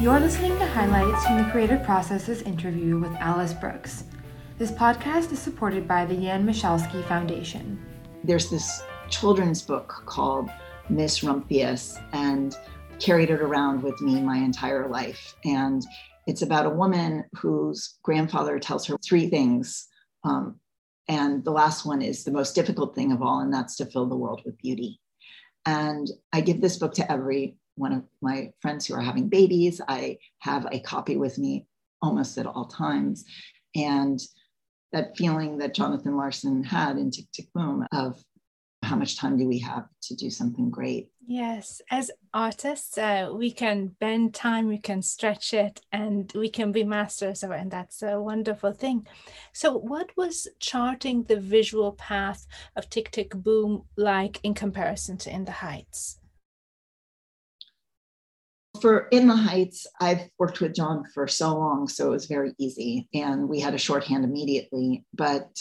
You're listening to highlights from the Creative Process's interview with Alice Brooks. This podcast is supported by the Jan Michalski Foundation. There's this children's book called Miss Rumphius, and carried it around with me my entire life. And it's about a woman whose grandfather tells her three things. Um, and the last one is the most difficult thing of all, and that's to fill the world with beauty. And I give this book to every one of my friends who are having babies. I have a copy with me almost at all times. And that feeling that Jonathan Larson had in Tick Tick Boom of how much time do we have to do something great? Yes, as artists, uh, we can bend time, we can stretch it, and we can be masters of it. And that's a wonderful thing. So, what was charting the visual path of Tick Tick Boom like in comparison to In the Heights? For In the Heights, I've worked with Jon for so long, so it was very easy. And we had a shorthand immediately. But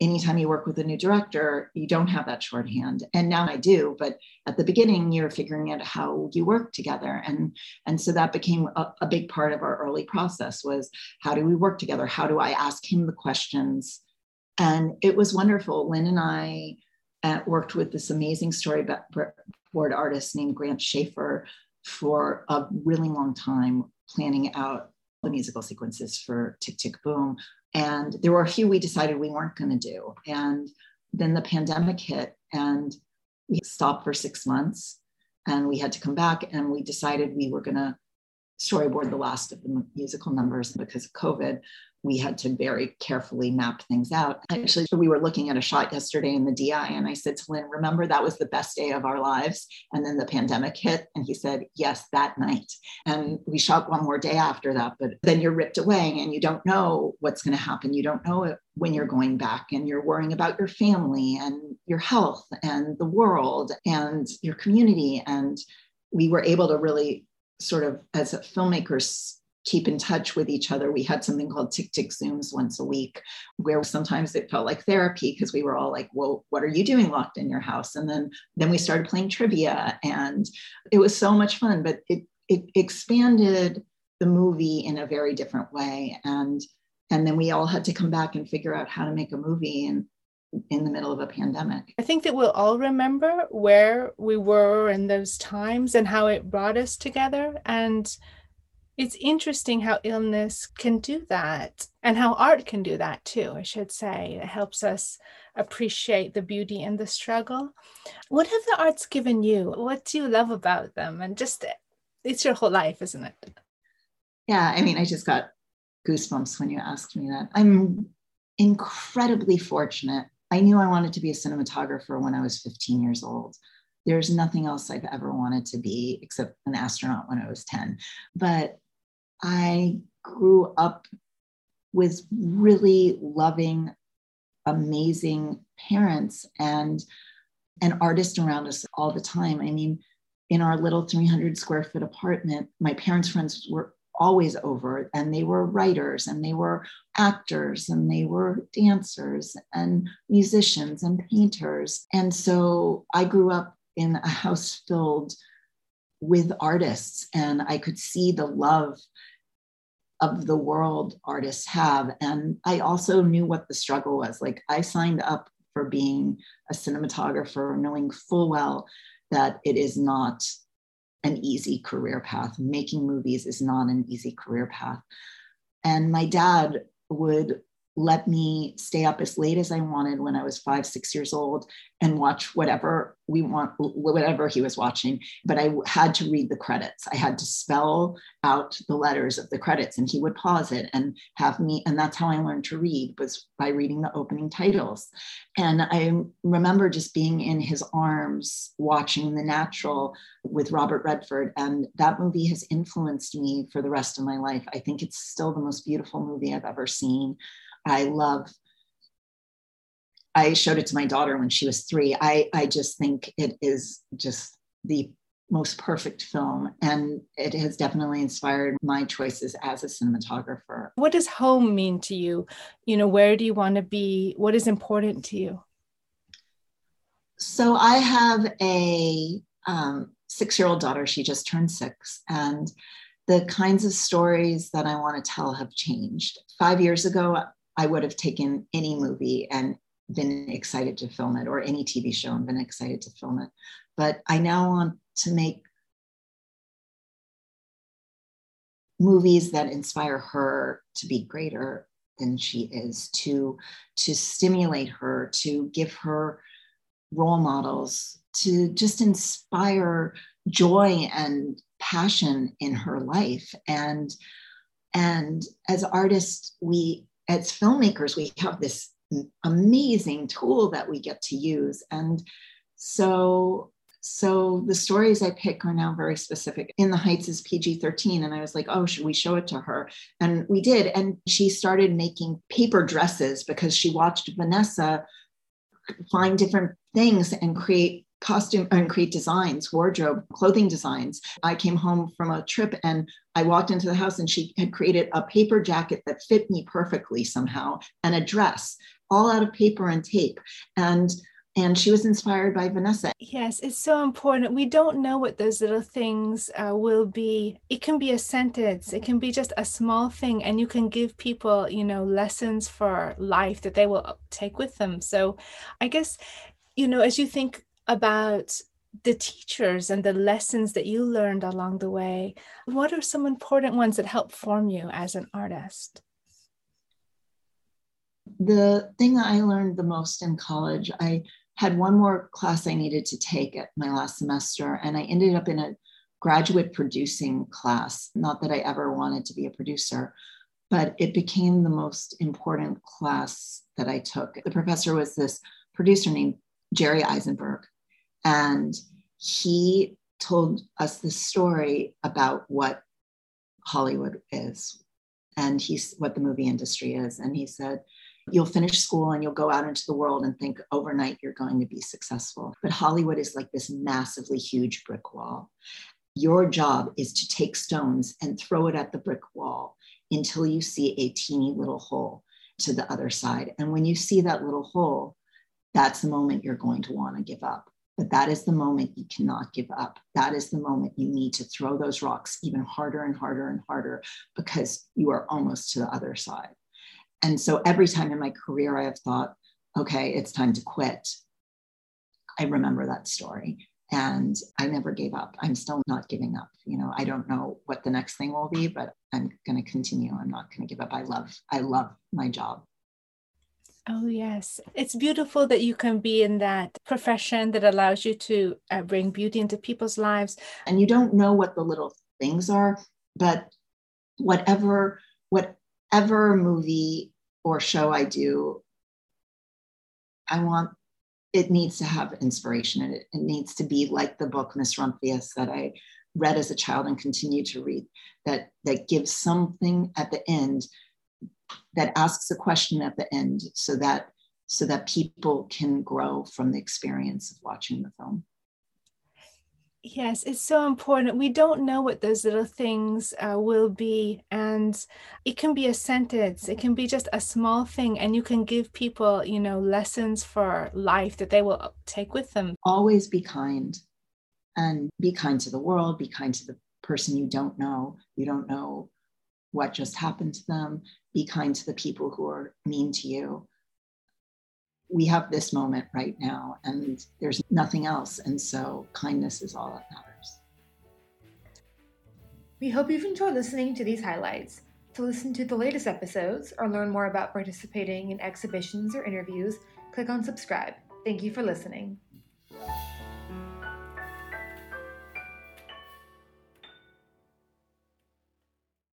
anytime you work with a new director, you don't have that shorthand. And now I do, but at the beginning, you're figuring out how you work together. And, and so that became a, a big part of our early process was how do we work together? How do I ask him the questions? And it was wonderful. Lin and I uh, worked with this amazing storyboard artist named Grant Schaefer for a really long time, planning out the musical sequences for Tick Tick Boom, and there were a few we decided we weren't going to do. And then the pandemic hit and we stopped for six months and we had to come back and we decided we were going to storyboard the last of the musical numbers because of COVID we had to very carefully map things out. Actually, we were looking at a shot yesterday in the DI, and I said to Lin, Remember, that was the best day of our lives. And then the pandemic hit, and he said, Yes, that night. And we shot one more day after that, but then you're ripped away and you don't know what's going to happen. You don't know when you're going back, and you're worrying about your family and your health and the world and your community. And we were able to really sort of, as filmmakers, keep in touch with each other. We had something called Tick Tick Zooms once a week, where sometimes it felt like therapy because we were all like, "Well, what are you doing locked in your house?" And then then we started playing trivia, and it was so much fun. But it it expanded the movie in a very different way, and and then we all had to come back and figure out how to make a movie and in the middle of a pandemic. I think that we'll all remember where we were in those times and how it brought us together and it's interesting how illness can do that and how art can do that too, I should say. It helps us appreciate the beauty and the struggle. What have the arts given you? What do you love about them? And just, it's your whole life, isn't it? Yeah, I mean, I just got goosebumps when you asked me that. I'm incredibly fortunate. I knew I wanted to be a cinematographer when I was 15 years old. There's nothing else I've ever wanted to be except an astronaut when I was 10. But I grew up with really loving, amazing parents and an artist around us all the time. I mean, in our little 300 square foot apartment, my parents' friends were always over and they were writers and they were actors and they were dancers and musicians and painters. And so I grew up in a house filled with artists and I could see the love of the world artists have. And I also knew what the struggle was. Like I signed up for being a cinematographer, knowing full well that it is not an easy career path. Making movies is not an easy career path. And my dad would let me stay up as late as I wanted when I was five, six years old and watch whatever we want, whatever he was watching. But I had to read the credits. I had to spell out the letters of the credits, and he would pause it and have me. And that's how I learned to read was by reading the opening titles. And I remember just being in his arms watching The Natural with Robert Redford, and that movie has influenced me for the rest of my life. I think it's still the most beautiful movie I've ever seen. I love I showed it to my daughter when she was three. I, I just think it is just the most perfect film. And it has definitely inspired my choices as a cinematographer. What does home mean to you? You know, where do you want to be? What is important to you? So I have a um, six year old daughter. She just turned six. And the kinds of stories that I want to tell have changed. Five years ago, I would have taken any movie and been excited to film it, or any TV show and been excited to film it. But I now want to make movies that inspire her to be greater than she is, to, to stimulate her, to give her role models, to just inspire joy and passion in her life. And, and as artists, we, as filmmakers, we have this amazing tool that we get to use. And so so the stories I pick are now very specific. In the Heights is PG 13. And I was like, oh, should we show it to her? And we did. And she started making paper dresses because she watched Vanessa find different things and create costume and create designs, wardrobe, clothing designs. I came home from a trip and I walked into the house and she had created a paper jacket that fit me perfectly somehow and a dress all out of paper and tape. And and she was inspired by Vanessa. Yes, it's so important. We don't know what those little things uh, will be. It can be a sentence, it can be just a small thing, and you can give people, you know, lessons for life that they will take with them. So I guess, you know, as you think about the teachers and the lessons that you learned along the way, what are some important ones that help form you as an artist? The thing I learned the most in college, I had one more class I needed to take at my last semester, and I ended up in a graduate producing class. Not that I ever wanted to be a producer, but it became the most important class that I took. The professor was this producer named Jerry Isenberg, and he told us the story about what Hollywood is and he's what the movie industry is. And he said, You'll finish school and you'll go out into the world and think overnight you're going to be successful. But Hollywood is like this massively huge brick wall. Your job is to take stones and throw it at the brick wall until you see a teeny little hole to the other side. And when you see that little hole, that's the moment you're going to want to give up. But that is the moment you cannot give up. That is the moment you need to throw those rocks even harder and harder and harder because you are almost to the other side. And so every time in my career I have thought, okay, it's time to quit, I remember that story. And I never gave up. I'm still not giving up. You know, I don't know what the next thing will be, but I'm going to continue. I'm not going to give up. I love, I love my job. Oh, yes. It's beautiful that you can be in that profession that allows you to uh, bring beauty into people's lives. And you don't know what the little things are, but whatever, whatever movie or show I do, I want it needs to have inspiration and it, it needs to be like the book Miss Rumphius that I read as a child and continue to read that that gives something at the end that asks a question at the end so that so that people can grow from the experience of watching the film Yes, it's so important. We don't know what those little things uh, will be. And it can be a sentence, it can be just a small thing. And you can give people, you know, lessons for life that they will take with them. Always be kind and be kind to the world, be kind to the person you don't know. You don't know what just happened to them. Be kind to the people who are mean to you we have this moment right now and there's nothing else. And so kindness is all that matters. We hope you've enjoyed listening to these highlights. To listen to the latest episodes or learn more about participating in exhibitions or interviews, click on subscribe. Thank you for listening.